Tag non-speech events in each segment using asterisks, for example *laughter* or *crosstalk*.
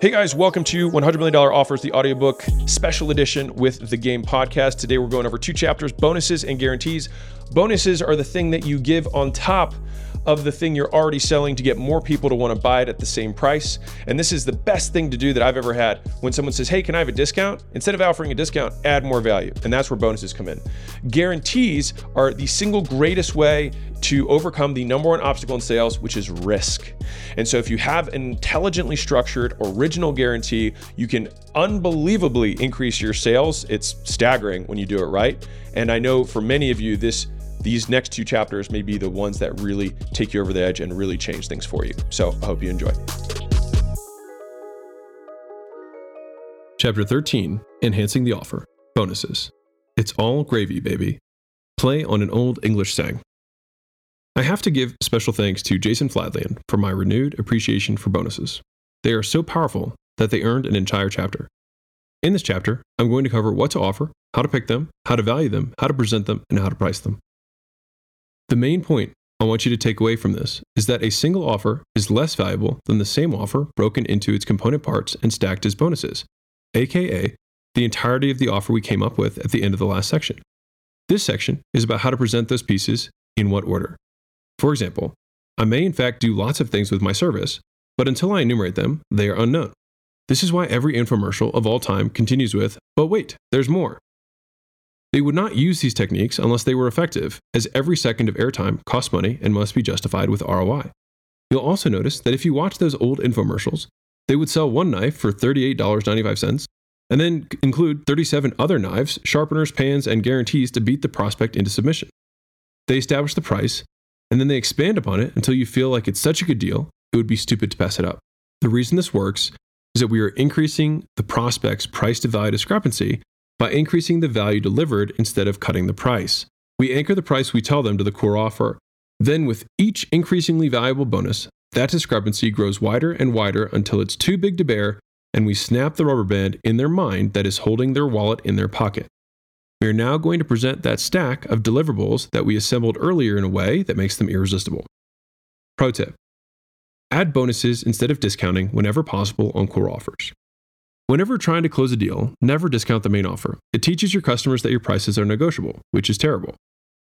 Hey guys, welcome to $100 Million Offers, the audiobook special edition with the Game Podcast. Today we're going over two chapters bonuses and guarantees. Bonuses are the thing that you give on top of the thing you're already selling to get more people to want to buy it at the same price. And this is the best thing to do that I've ever had. When someone says, Hey, can I have a discount? Instead of offering a discount, add more value. And that's where bonuses come in. Guarantees are the single greatest way to overcome the number one obstacle in sales, which is risk. And so, if you have an intelligently structured original guarantee, you can unbelievably increase your sales. It's staggering when you do it right. And I know for many of you, this these next two chapters may be the ones that really take you over the edge and really change things for you. So I hope you enjoy. Chapter 13 Enhancing the Offer Bonuses. It's all gravy, baby. Play on an old English saying. I have to give special thanks to Jason Fladlien for my renewed appreciation for bonuses. They are so powerful that they earned an entire chapter. In this chapter, I'm going to cover what to offer, how to pick them, how to value them, how to present them, and how to price them. The main point I want you to take away from this is that a single offer is less valuable than the same offer broken into its component parts and stacked as bonuses, aka the entirety of the offer we came up with at the end of the last section. This section is about how to present those pieces in what order. For example, I may in fact do lots of things with my service, but until I enumerate them, they are unknown. This is why every infomercial of all time continues with, but wait, there's more. They would not use these techniques unless they were effective, as every second of airtime costs money and must be justified with ROI. You'll also notice that if you watch those old infomercials, they would sell one knife for $38.95 and then include 37 other knives, sharpeners, pans, and guarantees to beat the prospect into submission. They establish the price, and then they expand upon it until you feel like it's such a good deal, it would be stupid to pass it up. The reason this works is that we are increasing the prospect's price to value discrepancy by increasing the value delivered instead of cutting the price. We anchor the price we tell them to the core offer. Then, with each increasingly valuable bonus, that discrepancy grows wider and wider until it's too big to bear, and we snap the rubber band in their mind that is holding their wallet in their pocket. We are now going to present that stack of deliverables that we assembled earlier in a way that makes them irresistible. Pro tip Add bonuses instead of discounting whenever possible on core offers. Whenever trying to close a deal, never discount the main offer. It teaches your customers that your prices are negotiable, which is terrible.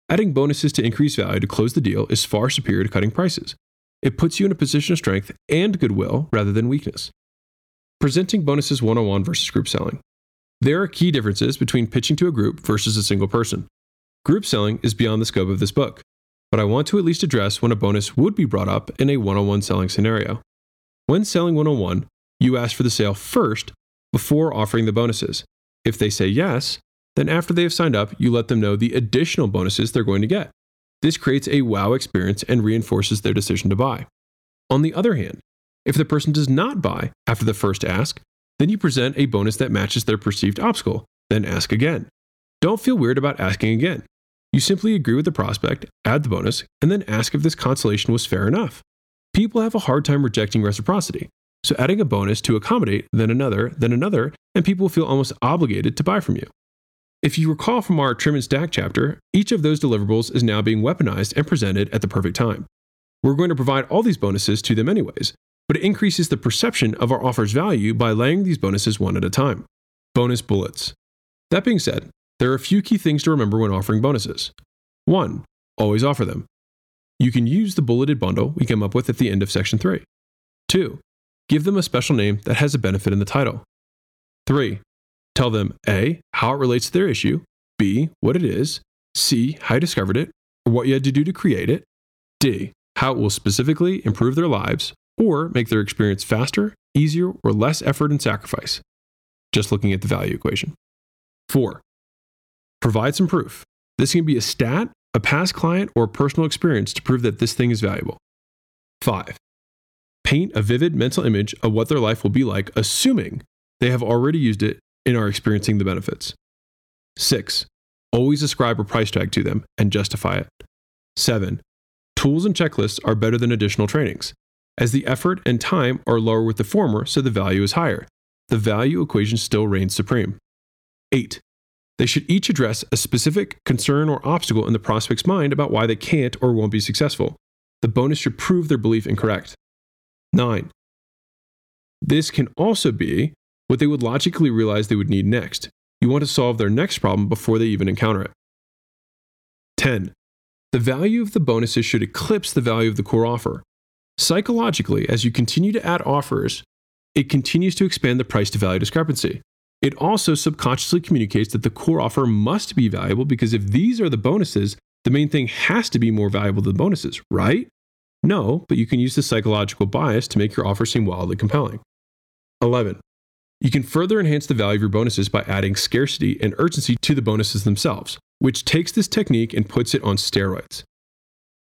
Adding bonuses to increase value to close the deal is far superior to cutting prices. It puts you in a position of strength and goodwill rather than weakness. Presenting bonuses one on one versus group selling. There are key differences between pitching to a group versus a single person. Group selling is beyond the scope of this book, but I want to at least address when a bonus would be brought up in a one on one selling scenario. When selling one on one, you ask for the sale first before offering the bonuses. If they say yes, then after they have signed up, you let them know the additional bonuses they're going to get. This creates a wow experience and reinforces their decision to buy. On the other hand, if the person does not buy after the first ask, then you present a bonus that matches their perceived obstacle, then ask again. Don't feel weird about asking again. You simply agree with the prospect, add the bonus, and then ask if this consolation was fair enough. People have a hard time rejecting reciprocity, so adding a bonus to accommodate, then another, then another, and people feel almost obligated to buy from you. If you recall from our trim and stack chapter, each of those deliverables is now being weaponized and presented at the perfect time. We're going to provide all these bonuses to them anyways, but it increases the perception of our offer's value by laying these bonuses one at a time. Bonus bullets. That being said, there are a few key things to remember when offering bonuses. 1. Always offer them. You can use the bulleted bundle we came up with at the end of section 3. 2. Give them a special name that has a benefit in the title. 3. Tell them A, how it relates to their issue, B, what it is, C, how you discovered it, or what you had to do to create it, D, how it will specifically improve their lives or make their experience faster, easier, or less effort and sacrifice. Just looking at the value equation. 4. Provide some proof. This can be a stat, a past client, or personal experience to prove that this thing is valuable. 5 paint a vivid mental image of what their life will be like, assuming they have already used it and are experiencing the benefits. Six, always ascribe a price tag to them and justify it. Seven, tools and checklists are better than additional trainings, as the effort and time are lower with the former, so the value is higher. The value equation still reigns supreme. Eight, they should each address a specific concern or obstacle in the prospect's mind about why they can't or won't be successful. The bonus should prove their belief incorrect. 9. This can also be what they would logically realize they would need next. You want to solve their next problem before they even encounter it. 10. The value of the bonuses should eclipse the value of the core offer. Psychologically, as you continue to add offers, it continues to expand the price to value discrepancy. It also subconsciously communicates that the core offer must be valuable because if these are the bonuses, the main thing has to be more valuable than the bonuses, right? No, but you can use the psychological bias to make your offer seem wildly compelling. 11. You can further enhance the value of your bonuses by adding scarcity and urgency to the bonuses themselves, which takes this technique and puts it on steroids.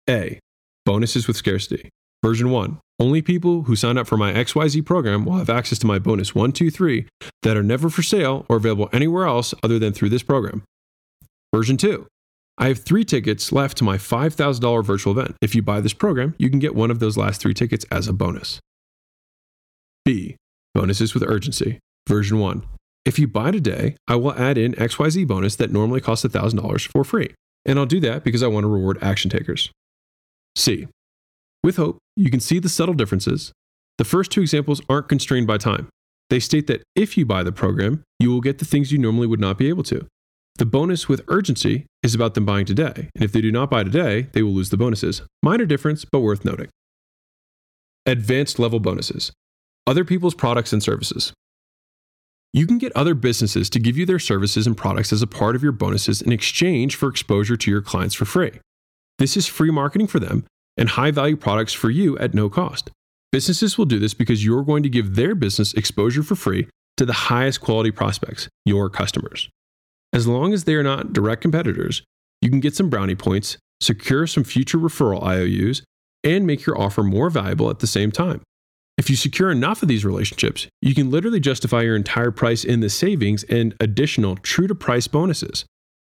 A. Bonuses with scarcity. Version 1. Only people who sign up for my XYZ program will have access to my bonus 123 that are never for sale or available anywhere else other than through this program. Version 2. I have three tickets left to my $5,000 virtual event. If you buy this program, you can get one of those last three tickets as a bonus. B. Bonuses with urgency. Version 1. If you buy today, I will add in XYZ bonus that normally costs $1,000 for free. And I'll do that because I want to reward action takers. C. With hope, you can see the subtle differences. The first two examples aren't constrained by time. They state that if you buy the program, you will get the things you normally would not be able to. The bonus with urgency is about them buying today, and if they do not buy today, they will lose the bonuses. Minor difference, but worth noting. Advanced level bonuses other people's products and services. You can get other businesses to give you their services and products as a part of your bonuses in exchange for exposure to your clients for free. This is free marketing for them and high value products for you at no cost. Businesses will do this because you're going to give their business exposure for free to the highest quality prospects, your customers. As long as they are not direct competitors, you can get some brownie points, secure some future referral IOUs, and make your offer more valuable at the same time. If you secure enough of these relationships, you can literally justify your entire price in the savings and additional true to price bonuses.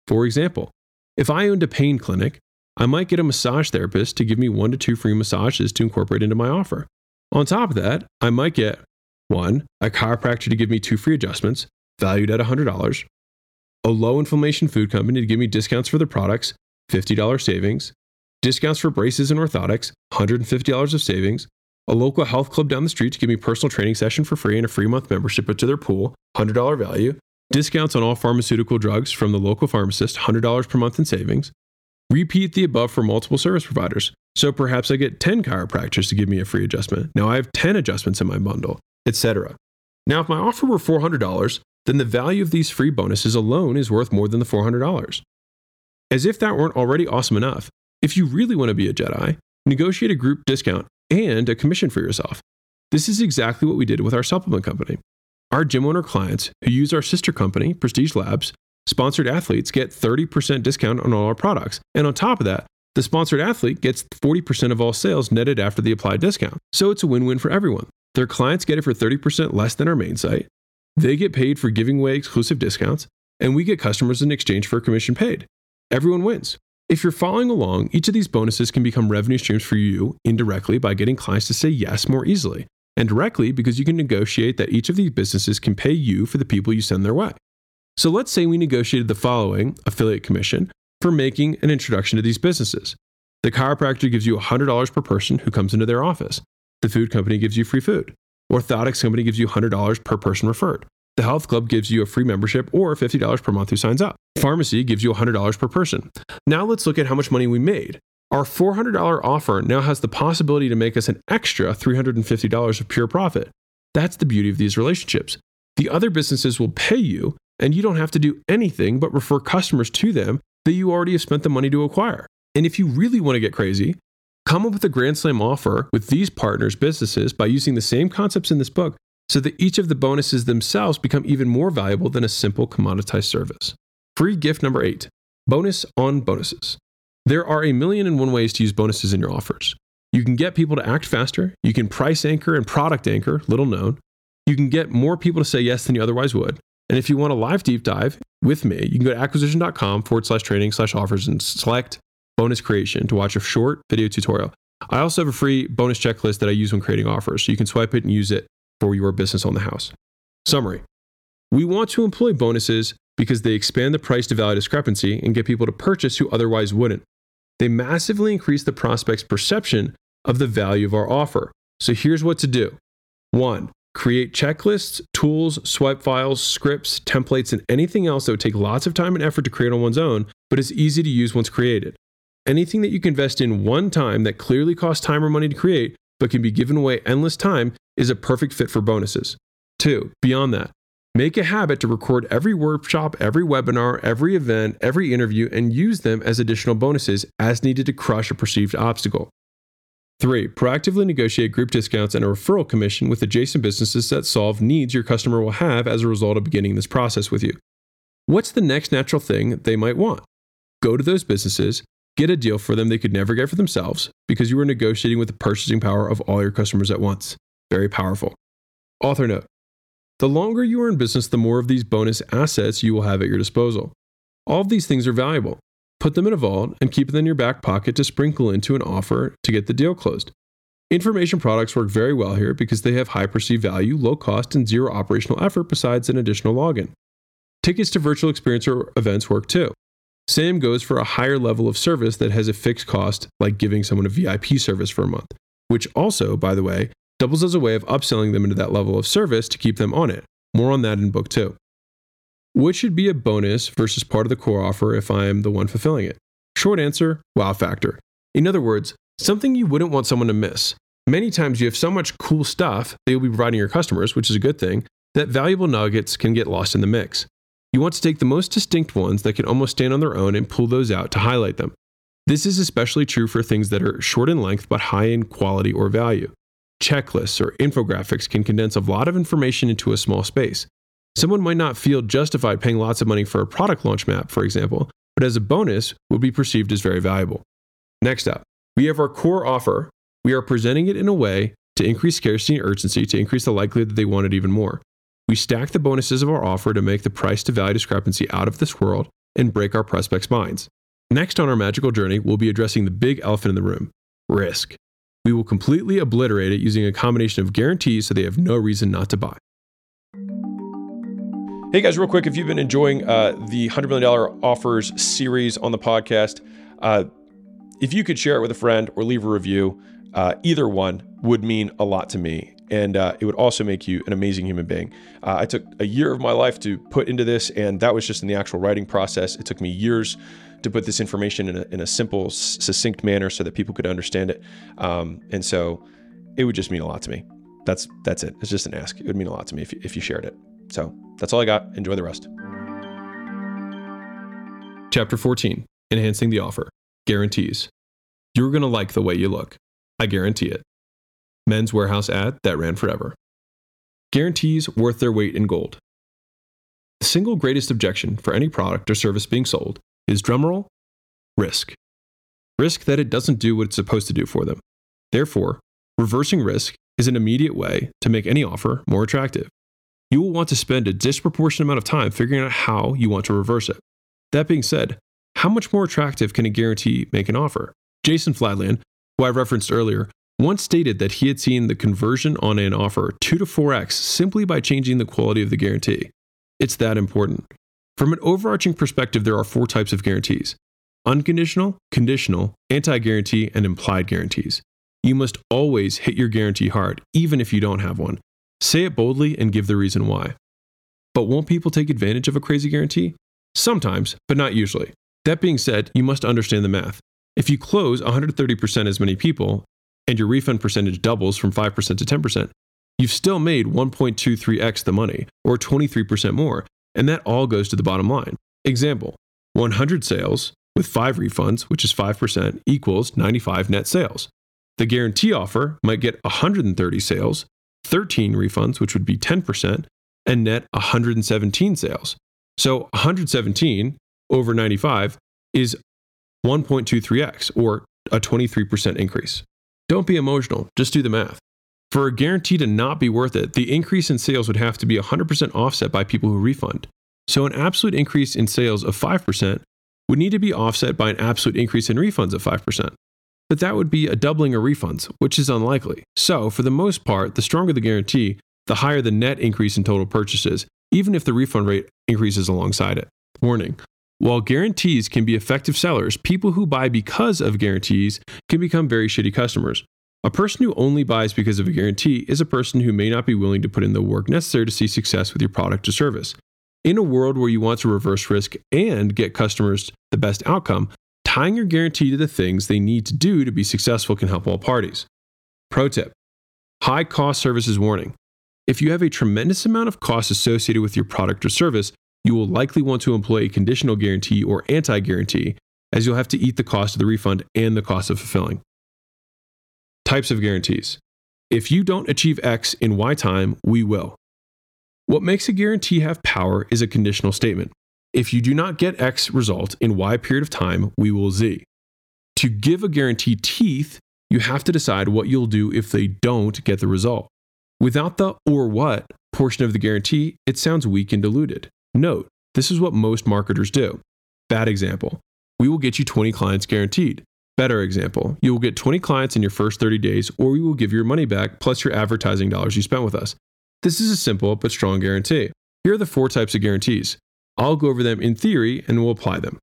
For example, if I owned a pain clinic, I might get a massage therapist to give me one to two free massages to incorporate into my offer. On top of that, I might get one, a chiropractor to give me two free adjustments, valued at $100, a low inflammation food company to give me discounts for their products, $50 savings, discounts for braces and orthotics, $150 of savings, a local health club down the street to give me personal training session for free and a free month membership to their pool, $100 value, discounts on all pharmaceutical drugs from the local pharmacist, $100 per month in savings, Repeat the above for multiple service providers. So perhaps I get 10 chiropractors to give me a free adjustment. Now I have 10 adjustments in my bundle, etc. Now, if my offer were $400, then the value of these free bonuses alone is worth more than the $400. As if that weren't already awesome enough, if you really want to be a Jedi, negotiate a group discount and a commission for yourself. This is exactly what we did with our supplement company. Our gym owner clients who use our sister company, Prestige Labs, sponsored athletes get 30% discount on all our products. And on top of that, the sponsored athlete gets 40% of all sales netted after the applied discount. So it's a win win for everyone. Their clients get it for 30% less than our main site. They get paid for giving away exclusive discounts, and we get customers in exchange for a commission paid. Everyone wins. If you're following along, each of these bonuses can become revenue streams for you indirectly by getting clients to say yes more easily, and directly because you can negotiate that each of these businesses can pay you for the people you send their way. So let's say we negotiated the following affiliate commission for making an introduction to these businesses. The chiropractor gives you $100 per person who comes into their office. The food company gives you free food. Orthotics company gives you $100 per person referred. The health club gives you a free membership or $50 per month who signs up. Pharmacy gives you $100 per person. Now let's look at how much money we made. Our $400 offer now has the possibility to make us an extra $350 of pure profit. That's the beauty of these relationships. The other businesses will pay you and you don't have to do anything but refer customers to them that you already have spent the money to acquire. And if you really want to get crazy, come up with a Grand Slam offer with these partners' businesses by using the same concepts in this book so that each of the bonuses themselves become even more valuable than a simple commoditized service. Free gift number eight bonus on bonuses. There are a million and one ways to use bonuses in your offers. You can get people to act faster, you can price anchor and product anchor, little known. You can get more people to say yes than you otherwise would. And if you want a live deep dive with me, you can go to acquisition.com forward slash training slash offers and select bonus creation to watch a short video tutorial. I also have a free bonus checklist that I use when creating offers. So you can swipe it and use it for your business on the house. Summary We want to employ bonuses because they expand the price to value discrepancy and get people to purchase who otherwise wouldn't. They massively increase the prospect's perception of the value of our offer. So here's what to do one, Create checklists, tools, swipe files, scripts, templates, and anything else that would take lots of time and effort to create on one's own, but is easy to use once created. Anything that you can invest in one time that clearly costs time or money to create, but can be given away endless time, is a perfect fit for bonuses. Two, beyond that, make a habit to record every workshop, every webinar, every event, every interview, and use them as additional bonuses as needed to crush a perceived obstacle. Three, proactively negotiate group discounts and a referral commission with adjacent businesses that solve needs your customer will have as a result of beginning this process with you. What's the next natural thing they might want? Go to those businesses, get a deal for them they could never get for themselves because you are negotiating with the purchasing power of all your customers at once. Very powerful. Author note The longer you are in business, the more of these bonus assets you will have at your disposal. All of these things are valuable. Put them in a vault and keep them in your back pocket to sprinkle into an offer to get the deal closed. Information products work very well here because they have high perceived value, low cost, and zero operational effort besides an additional login. Tickets to virtual experience or events work too. Same goes for a higher level of service that has a fixed cost, like giving someone a VIP service for a month, which also, by the way, doubles as a way of upselling them into that level of service to keep them on it. More on that in book two. Which should be a bonus versus part of the core offer if I am the one fulfilling it? Short answer wow factor. In other words, something you wouldn't want someone to miss. Many times you have so much cool stuff that you'll be providing your customers, which is a good thing, that valuable nuggets can get lost in the mix. You want to take the most distinct ones that can almost stand on their own and pull those out to highlight them. This is especially true for things that are short in length but high in quality or value. Checklists or infographics can condense a lot of information into a small space. Someone might not feel justified paying lots of money for a product launch map, for example, but as a bonus would be perceived as very valuable. Next up, we have our core offer. We are presenting it in a way to increase scarcity and urgency to increase the likelihood that they want it even more. We stack the bonuses of our offer to make the price to value discrepancy out of this world and break our prospects' minds. Next on our magical journey, we'll be addressing the big elephant in the room risk. We will completely obliterate it using a combination of guarantees so they have no reason not to buy. Hey guys, real quick, if you've been enjoying uh, the $100 million offers series on the podcast, uh, if you could share it with a friend or leave a review, uh, either one would mean a lot to me. And uh, it would also make you an amazing human being. Uh, I took a year of my life to put into this, and that was just in the actual writing process. It took me years to put this information in a, in a simple, succinct manner so that people could understand it. Um, and so it would just mean a lot to me. That's that's it. It's just an ask. It would mean a lot to me if, if you shared it. So that's all I got. Enjoy the rest. Chapter 14 Enhancing the Offer Guarantees. You're going to like the way you look. I guarantee it. Men's Wearhouse ad that ran forever. Guarantees worth their weight in gold. The single greatest objection for any product or service being sold is drumroll risk. Risk that it doesn't do what it's supposed to do for them. Therefore, reversing risk is an immediate way to make any offer more attractive you will want to spend a disproportionate amount of time figuring out how you want to reverse it. That being said, how much more attractive can a guarantee make an offer? Jason Fladlien, who I referenced earlier, once stated that he had seen the conversion on an offer 2 to 4x simply by changing the quality of the guarantee. It's that important. From an overarching perspective, there are four types of guarantees unconditional, conditional, anti guarantee, and implied guarantees. You must always hit your guarantee hard, even if you don't have one, Say it boldly and give the reason why. But won't people take advantage of a crazy guarantee? Sometimes, but not usually. That being said, you must understand the math. If you close 130% as many people and your refund percentage doubles from 5% to 10%, you've still made 1.23x the money, or 23% more, and that all goes to the bottom line. Example 100 sales with 5 refunds, which is 5%, equals 95 net sales. The guarantee offer might get 130 sales 13 refunds, which would be 10%, and net 117 sales. So 117 over 95 is 1.23x or a 23% increase. Don't be emotional, just do the math. For a guarantee to not be worth it, the increase in sales would have to be 100% offset by people who refund. So an absolute increase in sales of 5% would need to be offset by an absolute increase in refunds of 5% but that would be a doubling of refunds, which is unlikely. So, for the most part, the stronger the guarantee, the higher the net increase in total purchases, even if the refund rate increases alongside it. Warning While guarantees can be effective sellers, people who buy because of guarantees can become very shitty customers. A person who only buys because of a guarantee is a person who may not be willing to put in the work necessary to see success with your product or service. In a world where you want to reverse risk and get customers the best outcome, tying your guarantee to the things they need to do to be successful can help all parties. Pro tip High cost services warning. If you have a tremendous amount of costs associated with your product or service, you will likely want to employ a conditional guarantee or anti guarantee, as you'll have to eat the cost of the refund and the cost of fulfilling. Types of guarantees. If you don't achieve X in Y time, we will. What makes a guarantee have power is a conditional statement. If you do not get X result in Y period of time, we will Z. To give a guarantee teeth, you have to decide what you'll do if they don't get the result. Without the or what portion of the guarantee, it sounds weak and diluted. Note, this is what most marketers do. Bad example. We will get you 20 clients guaranteed. Better example, you will get 20 clients in your first 30 days, or we will give your money back plus your advertising dollars you spent with us. This is a simple but strong guarantee. Here are the four types of guarantees. I'll go over them in theory and we'll apply them.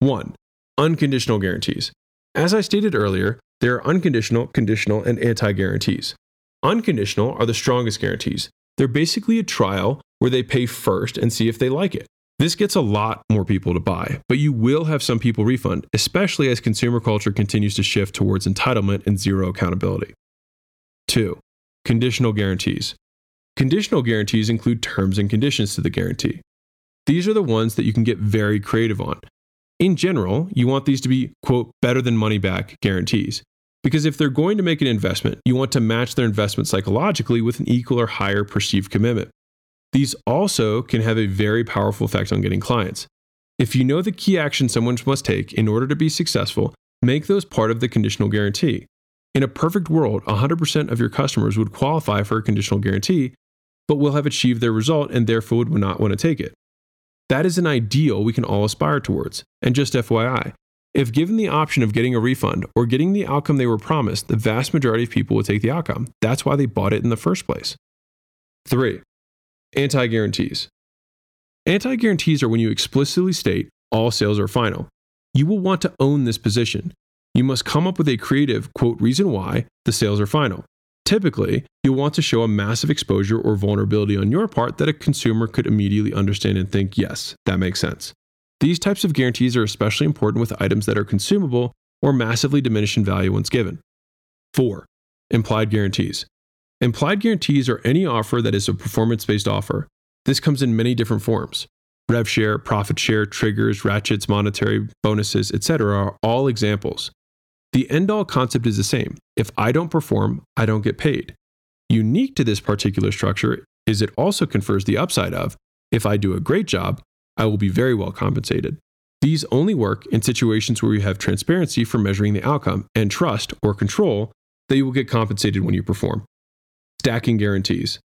1. Unconditional guarantees. As I stated earlier, there are unconditional, conditional, and anti guarantees. Unconditional are the strongest guarantees. They're basically a trial where they pay first and see if they like it. This gets a lot more people to buy, but you will have some people refund, especially as consumer culture continues to shift towards entitlement and zero accountability. 2. Conditional guarantees. Conditional guarantees include terms and conditions to the guarantee. These are the ones that you can get very creative on. In general, you want these to be, quote, better than money back guarantees. Because if they're going to make an investment, you want to match their investment psychologically with an equal or higher perceived commitment. These also can have a very powerful effect on getting clients. If you know the key actions someone must take in order to be successful, make those part of the conditional guarantee. In a perfect world, 100% of your customers would qualify for a conditional guarantee, but will have achieved their result and therefore would not want to take it. That is an ideal we can all aspire towards. And just FYI, if given the option of getting a refund or getting the outcome they were promised, the vast majority of people would take the outcome. That's why they bought it in the first place. 3. Anti guarantees. Anti guarantees are when you explicitly state all sales are final. You will want to own this position. You must come up with a creative, quote, reason why the sales are final. Typically, you'll want to show a massive exposure or vulnerability on your part that a consumer could immediately understand and think, yes, that makes sense. These types of guarantees are especially important with items that are consumable or massively diminish in value once given. 4. Implied guarantees. Implied guarantees are any offer that is a performance based offer. This comes in many different forms. Rev share, profit share, triggers, ratchets, monetary bonuses, etc. are all examples. The end all concept is the same. If I don't perform, I don't get paid. Unique to this particular structure is it also confers the upside of if I do a great job, I will be very well compensated. These only work in situations where you have transparency for measuring the outcome and trust or control that you will get compensated when you perform stacking guarantees.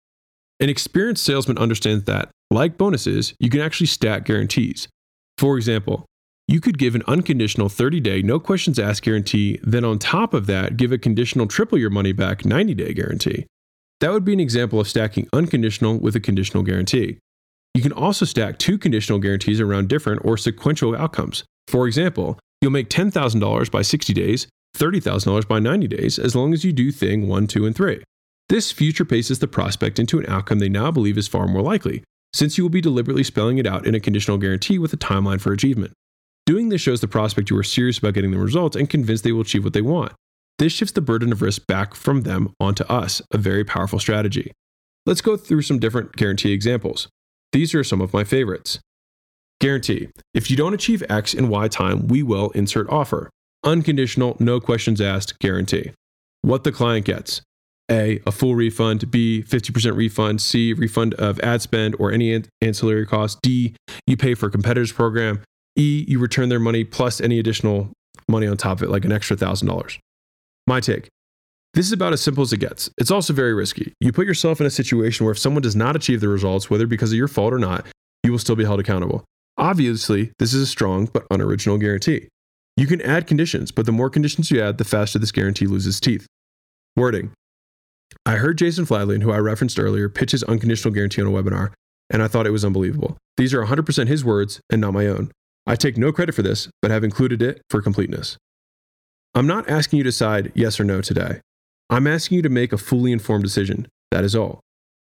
An experienced salesman understands that, like bonuses, you can actually stack guarantees. For example, you could give an unconditional 30 day, no questions asked guarantee, then on top of that, give a conditional triple your money back 90 day guarantee. That would be an example of stacking unconditional with a conditional guarantee. You can also stack two conditional guarantees around different or sequential outcomes. For example, you'll make $10,000 by 60 days, $30,000 by 90 days, as long as you do thing 1, 2, and 3. This future paces the prospect into an outcome they now believe is far more likely, since you will be deliberately spelling it out in a conditional guarantee with a timeline for achievement. Doing this shows the prospect you are serious about getting the results and convinced they will achieve what they want. This shifts the burden of risk back from them onto us, a very powerful strategy. Let's go through some different guarantee examples. These are some of my favorites. Guarantee if you don't achieve X in Y time, we will insert offer. Unconditional, no questions asked guarantee. What the client gets a, a full refund, B, 50% refund, C, refund of ad spend or any ancillary costs, D, you pay for a competitor's program, E, you return their money plus any additional money on top of it, like an extra $1,000. My take. This is about as simple as it gets. It's also very risky. You put yourself in a situation where if someone does not achieve the results, whether because of your fault or not, you will still be held accountable. Obviously, this is a strong but unoriginal guarantee. You can add conditions, but the more conditions you add, the faster this guarantee loses teeth. Wording I heard Jason Fladlien, who I referenced earlier, pitch his unconditional guarantee on a webinar, and I thought it was unbelievable. These are 100% his words and not my own. I take no credit for this, but have included it for completeness. I'm not asking you to decide yes or no today. I'm asking you to make a fully informed decision. That is all.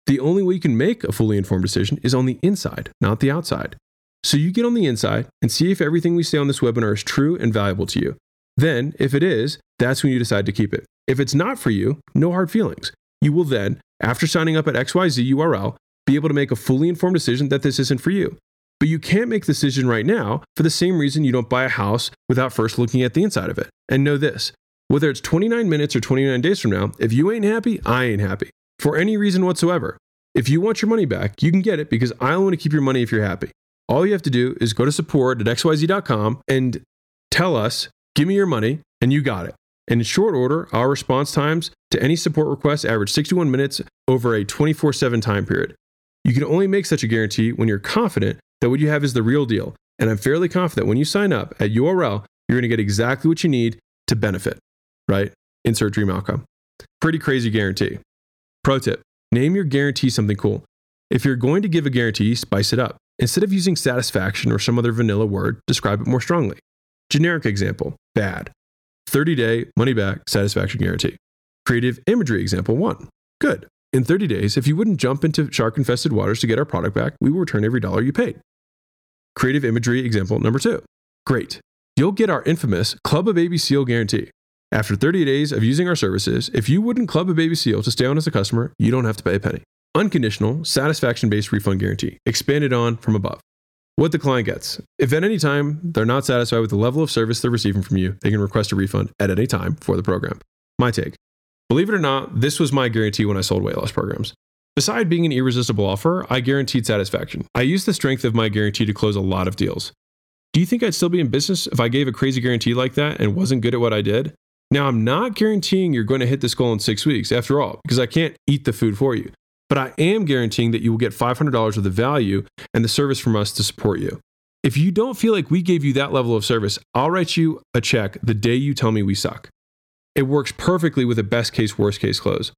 The only way you can make a fully informed decision is on the inside, not the outside. So you get on the inside and see if everything we say on this webinar is true and valuable to you. Then, if it is, that's when you decide to keep it. If it's not for you, no hard feelings. You will then, after signing up at XYZ URL, be able to make a fully informed decision that this isn't for you. But you can't make the decision right now for the same reason you don't buy a house without first looking at the inside of it. And know this whether it's 29 minutes or 29 days from now, if you ain't happy, I ain't happy for any reason whatsoever. If you want your money back, you can get it because I only want to keep your money if you're happy. All you have to do is go to support at xyz.com and tell us, give me your money, and you got it. And in short order, our response times to any support request average 61 minutes over a 24 7 time period. You can only make such a guarantee when you're confident that what you have is the real deal. And I'm fairly confident when you sign up at URL, you're going to get exactly what you need to benefit, right? Insert dream outcome. Pretty crazy guarantee. Pro tip name your guarantee something cool. If you're going to give a guarantee, spice it up. Instead of using satisfaction or some other vanilla word, describe it more strongly. Generic example bad. 30 day money back satisfaction guarantee. Creative imagery example one good. In 30 days, if you wouldn't jump into shark infested waters to get our product back, we will return every dollar you paid. Creative imagery example number two great. You'll get our infamous Club a Baby Seal guarantee. After 30 days of using our services, if you wouldn't club a baby seal to stay on as a customer, you don't have to pay a penny. Unconditional, satisfaction based refund guarantee, expanded on from above. What the client gets. If at any time they're not satisfied with the level of service they're receiving from you, they can request a refund at any time for the program. My take. Believe it or not, this was my guarantee when I sold weight loss programs. Beside being an irresistible offer, I guaranteed satisfaction. I used the strength of my guarantee to close a lot of deals. Do you think I'd still be in business if I gave a crazy guarantee like that and wasn't good at what I did? Now, I'm not guaranteeing you're going to hit this goal in six weeks, after all, because I can't eat the food for you. But I am guaranteeing that you will get $500 of the value and the service from us to support you. If you don't feel like we gave you that level of service, I'll write you a check the day you tell me we suck. It works perfectly with a best case, worst case close.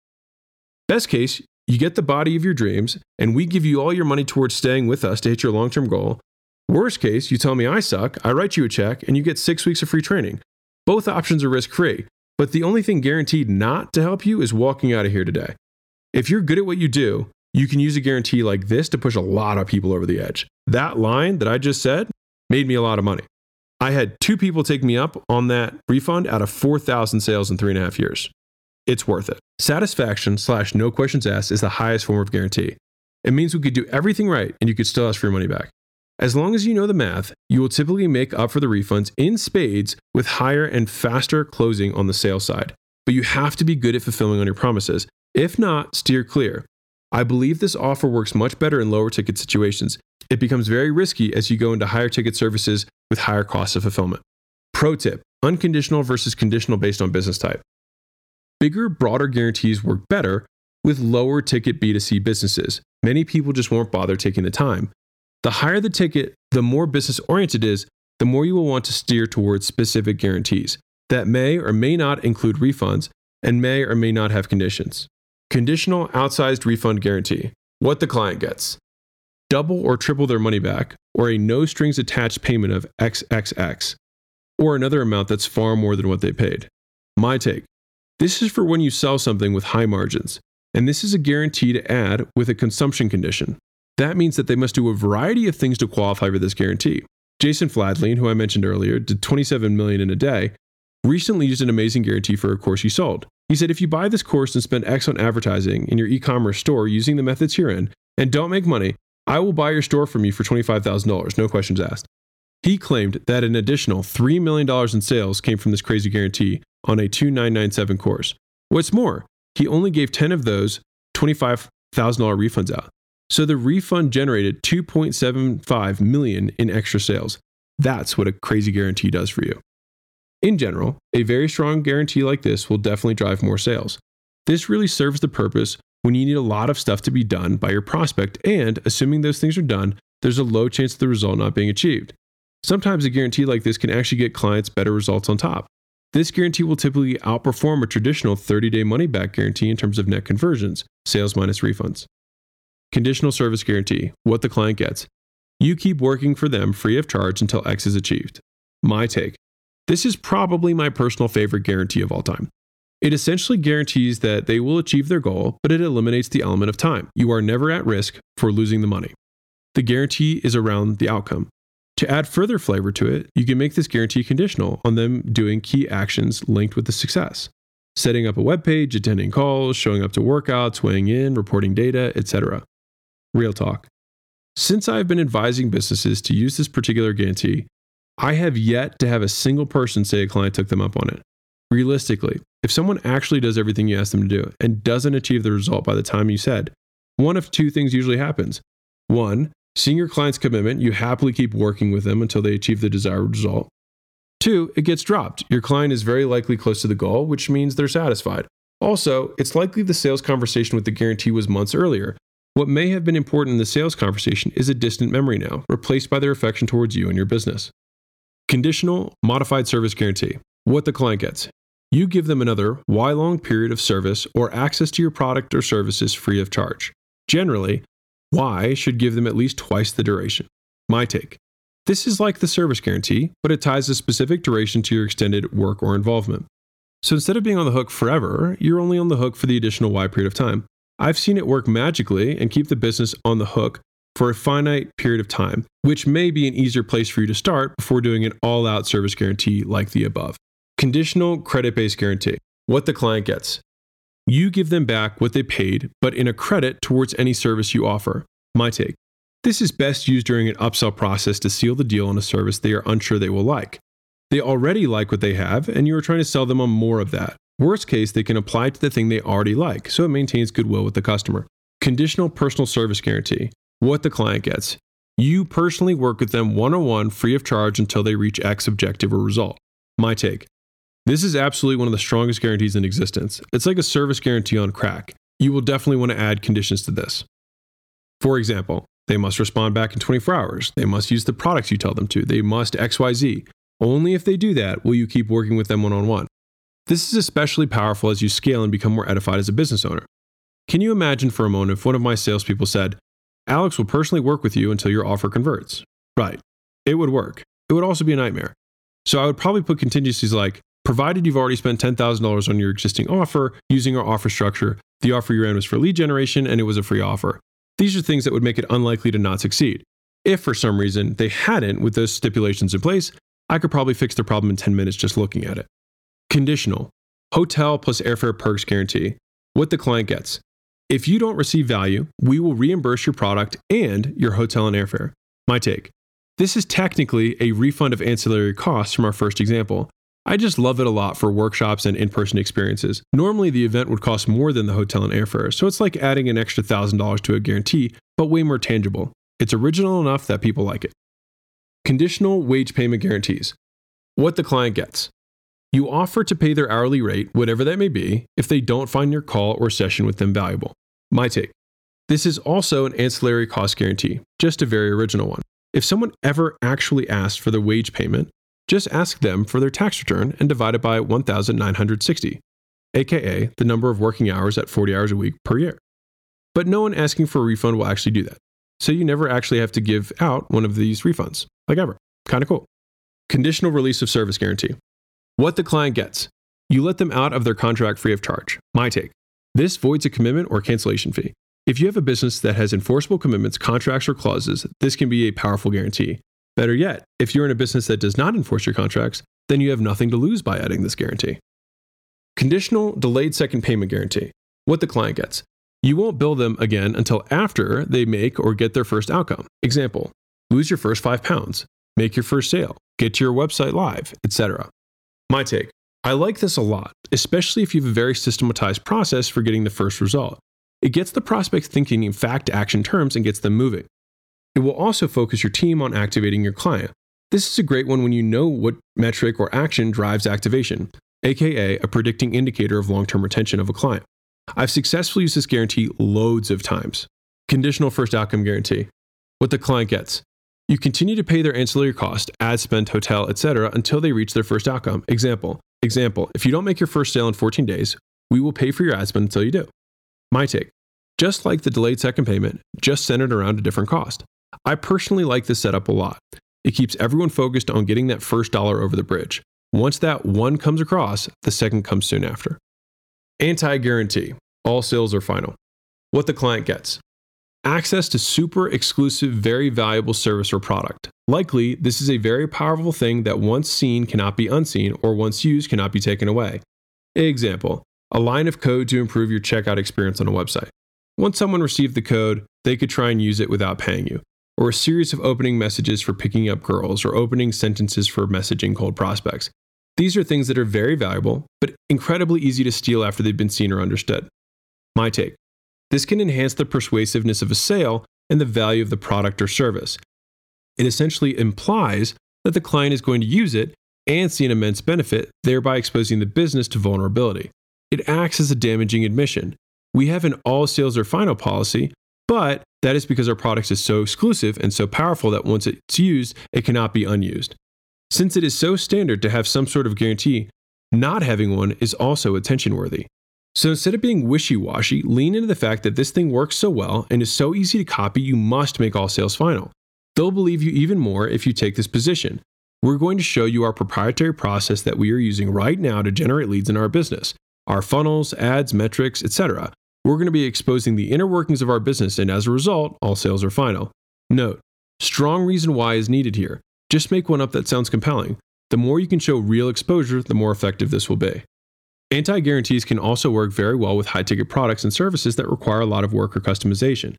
Best case, you get the body of your dreams, and we give you all your money towards staying with us to hit your long term goal. Worst case, you tell me I suck, I write you a check, and you get six weeks of free training. Both options are risk free, but the only thing guaranteed not to help you is walking out of here today. If you're good at what you do, you can use a guarantee like this to push a lot of people over the edge. That line that I just said made me a lot of money. I had two people take me up on that refund out of 4,000 sales in three and a half years. It's worth it. Satisfaction slash no questions asked is the highest form of guarantee. It means we could do everything right and you could still ask for your money back. As long as you know the math, you will typically make up for the refunds in spades with higher and faster closing on the sales side. But you have to be good at fulfilling on your promises. If not, steer clear. I believe this offer works much better in lower ticket situations. It becomes very risky as you go into higher ticket services with higher costs of fulfillment. Pro tip unconditional versus conditional based on business type. Bigger, broader guarantees work better with lower ticket B2C businesses. Many people just won't bother taking the time. The higher the ticket, the more business oriented it is, the more you will want to steer towards specific guarantees that may or may not include refunds and may or may not have conditions. Conditional outsized refund guarantee what the client gets double or triple their money back, or a no strings attached payment of XXX, or another amount that's far more than what they paid. My take this is for when you sell something with high margins, and this is a guarantee to add with a consumption condition. That means that they must do a variety of things to qualify for this guarantee. Jason Fladlien, who I mentioned earlier, did 27 million in a day, recently used an amazing guarantee for a course he sold. He said if you buy this course and spend X on advertising in your e-commerce store using the methods herein and don't make money, I will buy your store from you for $25,000, no questions asked. He claimed that an additional $3 million in sales came from this crazy guarantee on a 2997 course. What's more, he only gave 10 of those $25,000 refunds out. So the refund generated 2.75 million in extra sales. That's what a crazy guarantee does for you. In general, a very strong guarantee like this will definitely drive more sales. This really serves the purpose when you need a lot of stuff to be done by your prospect, and assuming those things are done, there's a low chance of the result not being achieved. Sometimes a guarantee like this can actually get clients better results on top. This guarantee will typically outperform a traditional 30 day money back guarantee in terms of net conversions, sales minus refunds. Conditional service guarantee what the client gets. You keep working for them free of charge until X is achieved. My take this is probably my personal favorite guarantee of all time. It essentially guarantees that they will achieve their goal, but it eliminates the element of time. You are never at risk for losing the money. The guarantee is around the outcome. To add further flavor to it, you can make this guarantee conditional on them doing key actions linked with the success. Setting up a web page, attending calls, showing up to workouts, weighing in, reporting data, etc. Real talk. Since I've been advising businesses to use this particular guarantee, I have yet to have a single person say a client took them up on it. Realistically, if someone actually does everything you ask them to do and doesn't achieve the result by the time you said, one of two things usually happens. One, seeing your client's commitment, you happily keep working with them until they achieve the desired result. Two, it gets dropped. Your client is very likely close to the goal, which means they're satisfied. Also, it's likely the sales conversation with the guarantee was months earlier. What may have been important in the sales conversation is a distant memory now, replaced by their affection towards you and your business. Conditional modified service guarantee. What the client gets. You give them another Y long period of service or access to your product or services free of charge. Generally, Y should give them at least twice the duration. My take. This is like the service guarantee, but it ties a specific duration to your extended work or involvement. So instead of being on the hook forever, you're only on the hook for the additional Y period of time. I've seen it work magically and keep the business on the hook for a finite period of time, which may be an easier place for you to start before doing an all out service guarantee like the above. Conditional credit based guarantee what the client gets. You give them back what they paid, but in a credit towards any service you offer. My take. This is best used during an upsell process to seal the deal on a service they are unsure they will like. They already like what they have, and you are trying to sell them on more of that. Worst case, they can apply to the thing they already like, so it maintains goodwill with the customer. Conditional personal service guarantee what the client gets. You personally work with them one on one free of charge until they reach X objective or result. My take. This is absolutely one of the strongest guarantees in existence. It's like a service guarantee on crack. You will definitely want to add conditions to this. For example, they must respond back in 24 hours. They must use the products you tell them to. They must XYZ. Only if they do that will you keep working with them one on one. This is especially powerful as you scale and become more edified as a business owner. Can you imagine for a moment if one of my salespeople said, Alex will personally work with you until your offer converts? Right. It would work. It would also be a nightmare. So I would probably put contingencies like, provided you've already spent $10,000 on your existing offer using our offer structure, the offer you ran was for lead generation and it was a free offer. These are things that would make it unlikely to not succeed. If for some reason they hadn't with those stipulations in place, I could probably fix the problem in 10 minutes just looking at it. Conditional hotel plus airfare perks guarantee what the client gets. If you don't receive value, we will reimburse your product and your hotel and airfare. My take. This is technically a refund of ancillary costs from our first example. I just love it a lot for workshops and in person experiences. Normally, the event would cost more than the hotel and airfare, so it's like adding an extra $1,000 to a guarantee, but way more tangible. It's original enough that people like it. Conditional wage payment guarantees. What the client gets. You offer to pay their hourly rate, whatever that may be, if they don't find your call or session with them valuable. My take. This is also an ancillary cost guarantee, just a very original one. If someone ever actually asked for the wage payment, just ask them for their tax return and divide it by 1,960, aka the number of working hours at 40 hours a week per year. But no one asking for a refund will actually do that. So you never actually have to give out one of these refunds, like ever. Kind of cool. Conditional release of service guarantee. What the client gets. You let them out of their contract free of charge. My take. This voids a commitment or cancellation fee. If you have a business that has enforceable commitments, contracts, or clauses, this can be a powerful guarantee. Better yet, if you're in a business that does not enforce your contracts, then you have nothing to lose by adding this guarantee. Conditional delayed second payment guarantee. What the client gets. You won't bill them again until after they make or get their first outcome. Example lose your first five pounds, make your first sale, get to your website live, etc. My take I like this a lot, especially if you have a very systematized process for getting the first result. It gets the prospect thinking in fact action terms and gets them moving. It will also focus your team on activating your client. This is a great one when you know what metric or action drives activation, aka a predicting indicator of long term retention of a client. I've successfully used this guarantee loads of times. Conditional first outcome guarantee. What the client gets. You continue to pay their ancillary cost, ad spend, hotel, etc., until they reach their first outcome. Example, example, if you don't make your first sale in 14 days, we will pay for your ad spend until you do. My take. Just like the delayed second payment, just centered around a different cost. I personally like this setup a lot. It keeps everyone focused on getting that first dollar over the bridge. Once that one comes across, the second comes soon after. Anti guarantee. All sales are final. What the client gets access to super exclusive, very valuable service or product. Likely, this is a very powerful thing that once seen cannot be unseen, or once used cannot be taken away. Example a line of code to improve your checkout experience on a website. Once someone received the code, they could try and use it without paying you. Or a series of opening messages for picking up girls, or opening sentences for messaging cold prospects. These are things that are very valuable, but incredibly easy to steal after they've been seen or understood. My take this can enhance the persuasiveness of a sale and the value of the product or service. It essentially implies that the client is going to use it and see an immense benefit, thereby exposing the business to vulnerability. It acts as a damaging admission. We have an all sales or final policy, but that is because our product is so exclusive and so powerful that once it's used, it cannot be unused. Since it is so standard to have some sort of guarantee, not having one is also attention worthy. So instead of being wishy washy, lean into the fact that this thing works so well and is so easy to copy, you must make all sales final. They'll believe you even more if you take this position. We're going to show you our proprietary process that we are using right now to generate leads in our business, our funnels, ads, metrics, etc. We're going to be exposing the inner workings of our business, and as a result, all sales are final. Note, strong reason why is needed here. Just make one up that sounds compelling. The more you can show real exposure, the more effective this will be. Anti guarantees can also work very well with high ticket products and services that require a lot of work or customization.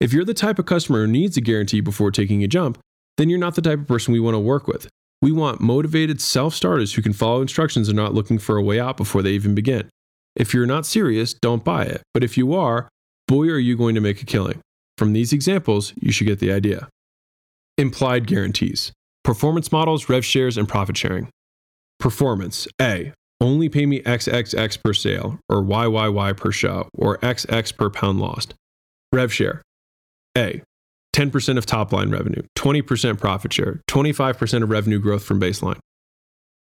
If you're the type of customer who needs a guarantee before taking a jump, then you're not the type of person we want to work with. We want motivated self starters who can follow instructions and not looking for a way out before they even begin. If you're not serious, don't buy it. But if you are, boy, are you going to make a killing. From these examples, you should get the idea. Implied guarantees performance models, rev shares, and profit sharing. Performance A only pay me XXX per sale, or YYY per show, or XX per pound lost. Rev share A. 10% of top line revenue, 20% profit share, 25% of revenue growth from baseline.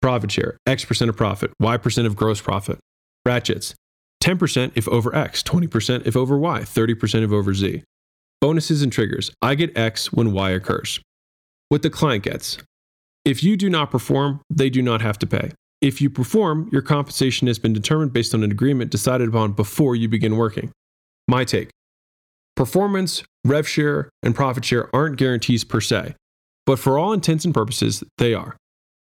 Profit share, X percent of profit, Y percent of gross profit. Ratchets, 10% if over X, 20% if over Y, 30% if over Z. Bonuses and triggers, I get X when Y occurs. What the client gets. If you do not perform, they do not have to pay. If you perform, your compensation has been determined based on an agreement decided upon before you begin working. My take performance, rev share, and profit share aren't guarantees per se, but for all intents and purposes, they are.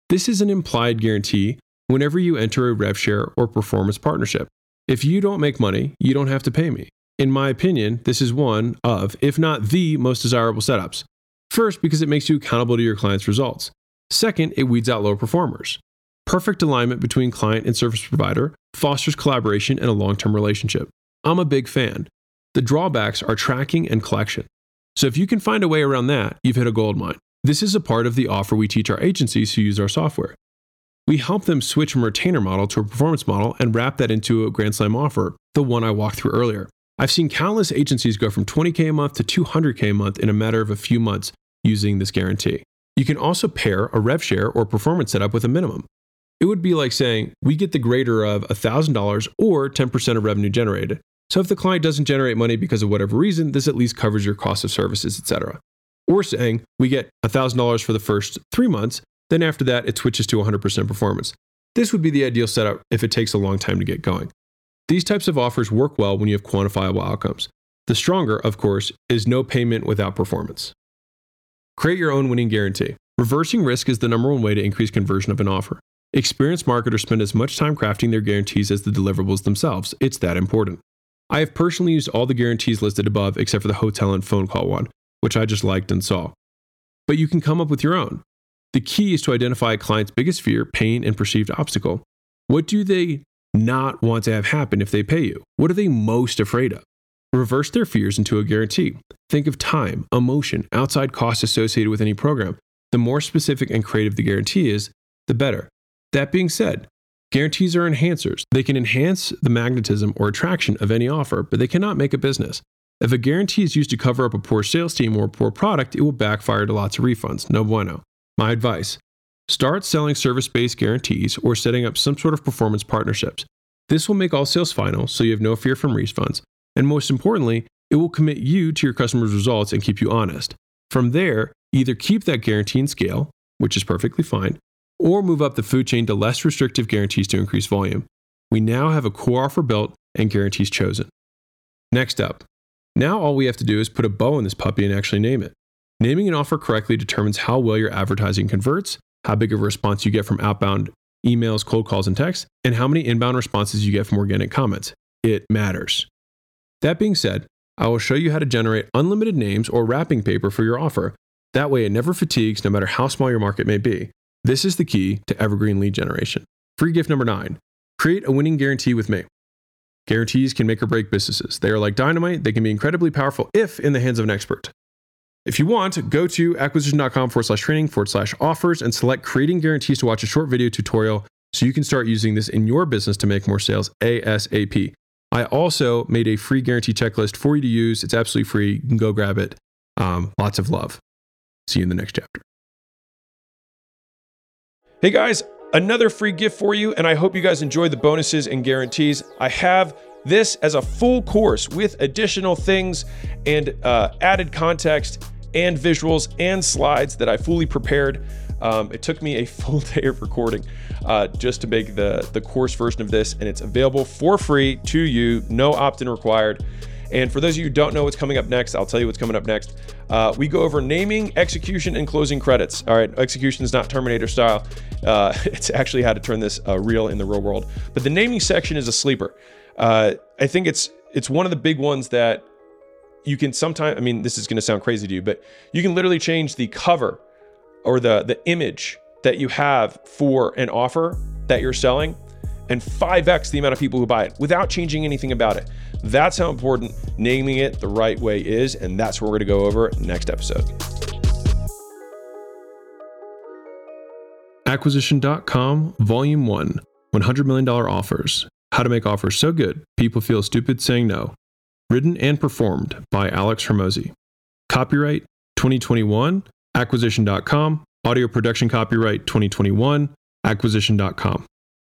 This is an implied guarantee whenever you enter a rev share or performance partnership. If you don't make money, you don't have to pay me. In my opinion, this is one of, if not the most desirable setups. First, because it makes you accountable to your client's results. Second, it weeds out low performers. Perfect alignment between client and service provider fosters collaboration and a long term relationship. I'm a big fan. The drawbacks are tracking and collection. So if you can find a way around that, you've hit a gold mine. This is a part of the offer we teach our agencies who use our software. We help them switch from a retainer model to a performance model and wrap that into a Grand Slam offer, the one I walked through earlier. I've seen countless agencies go from 20K a month to 200K a month in a matter of a few months using this guarantee. You can also pair a rev share or performance setup with a minimum. It would be like saying, we get the greater of $1,000 or 10% of revenue generated. So if the client doesn't generate money because of whatever reason, this at least covers your cost of services, etc. Or saying, we get $1,000 for the first three months, then after that, it switches to 100% performance. This would be the ideal setup if it takes a long time to get going. These types of offers work well when you have quantifiable outcomes. The stronger, of course, is no payment without performance. Create your own winning guarantee. Reversing risk is the number one way to increase conversion of an offer. Experienced marketers spend as much time crafting their guarantees as the deliverables themselves. It's that important. I have personally used all the guarantees listed above except for the hotel and phone call one, which I just liked and saw. But you can come up with your own. The key is to identify a client's biggest fear, pain, and perceived obstacle. What do they not want to have happen if they pay you? What are they most afraid of? Reverse their fears into a guarantee. Think of time, emotion, outside costs associated with any program. The more specific and creative the guarantee is, the better. That being said, guarantees are enhancers. They can enhance the magnetism or attraction of any offer, but they cannot make a business. If a guarantee is used to cover up a poor sales team or a poor product, it will backfire to lots of refunds. No bueno. My advice start selling service based guarantees or setting up some sort of performance partnerships. This will make all sales final, so you have no fear from refunds. And most importantly, it will commit you to your customers' results and keep you honest. From there, either keep that guarantee and scale, which is perfectly fine, or move up the food chain to less restrictive guarantees to increase volume. We now have a core offer built and guarantees chosen. Next up, now all we have to do is put a bow on this puppy and actually name it. Naming an offer correctly determines how well your advertising converts, how big of a response you get from outbound emails, cold calls, and texts, and how many inbound responses you get from organic comments. It matters. That being said, I will show you how to generate unlimited names or wrapping paper for your offer. That way, it never fatigues no matter how small your market may be. This is the key to evergreen lead generation. Free gift number nine create a winning guarantee with me. Guarantees can make or break businesses. They are like dynamite, they can be incredibly powerful if in the hands of an expert. If you want, go to acquisition.com forward slash training forward slash offers and select creating guarantees to watch a short video tutorial so you can start using this in your business to make more sales ASAP. I also made a free guarantee checklist for you to use. It's absolutely free. You can go grab it. Um, lots of love. See you in the next chapter. Hey guys, another free gift for you, and I hope you guys enjoy the bonuses and guarantees. I have this as a full course with additional things and uh, added context and visuals and slides that I fully prepared. Um, it took me a *laughs* full day of recording uh, just to make the, the course version of this, and it's available for free to you, no opt in required. And for those of you who don't know what's coming up next, I'll tell you what's coming up next. Uh, we go over naming, execution, and closing credits. All right, execution is not Terminator style. Uh, *laughs* it's actually how to turn this uh, real in the real world. But the naming section is a sleeper. Uh, I think it's it's one of the big ones that you can sometimes. I mean, this is going to sound crazy to you, but you can literally change the cover or the the image that you have for an offer that you're selling and 5x the amount of people who buy it without changing anything about it. That's how important naming it the right way is. And that's what we're going to go over next episode. Acquisition.com, Volume 1 $100 million offers. How to make offers so good people feel stupid saying no. Written and performed by Alex Hormozi. Copyright 2021, Acquisition.com. Audio production copyright 2021, Acquisition.com.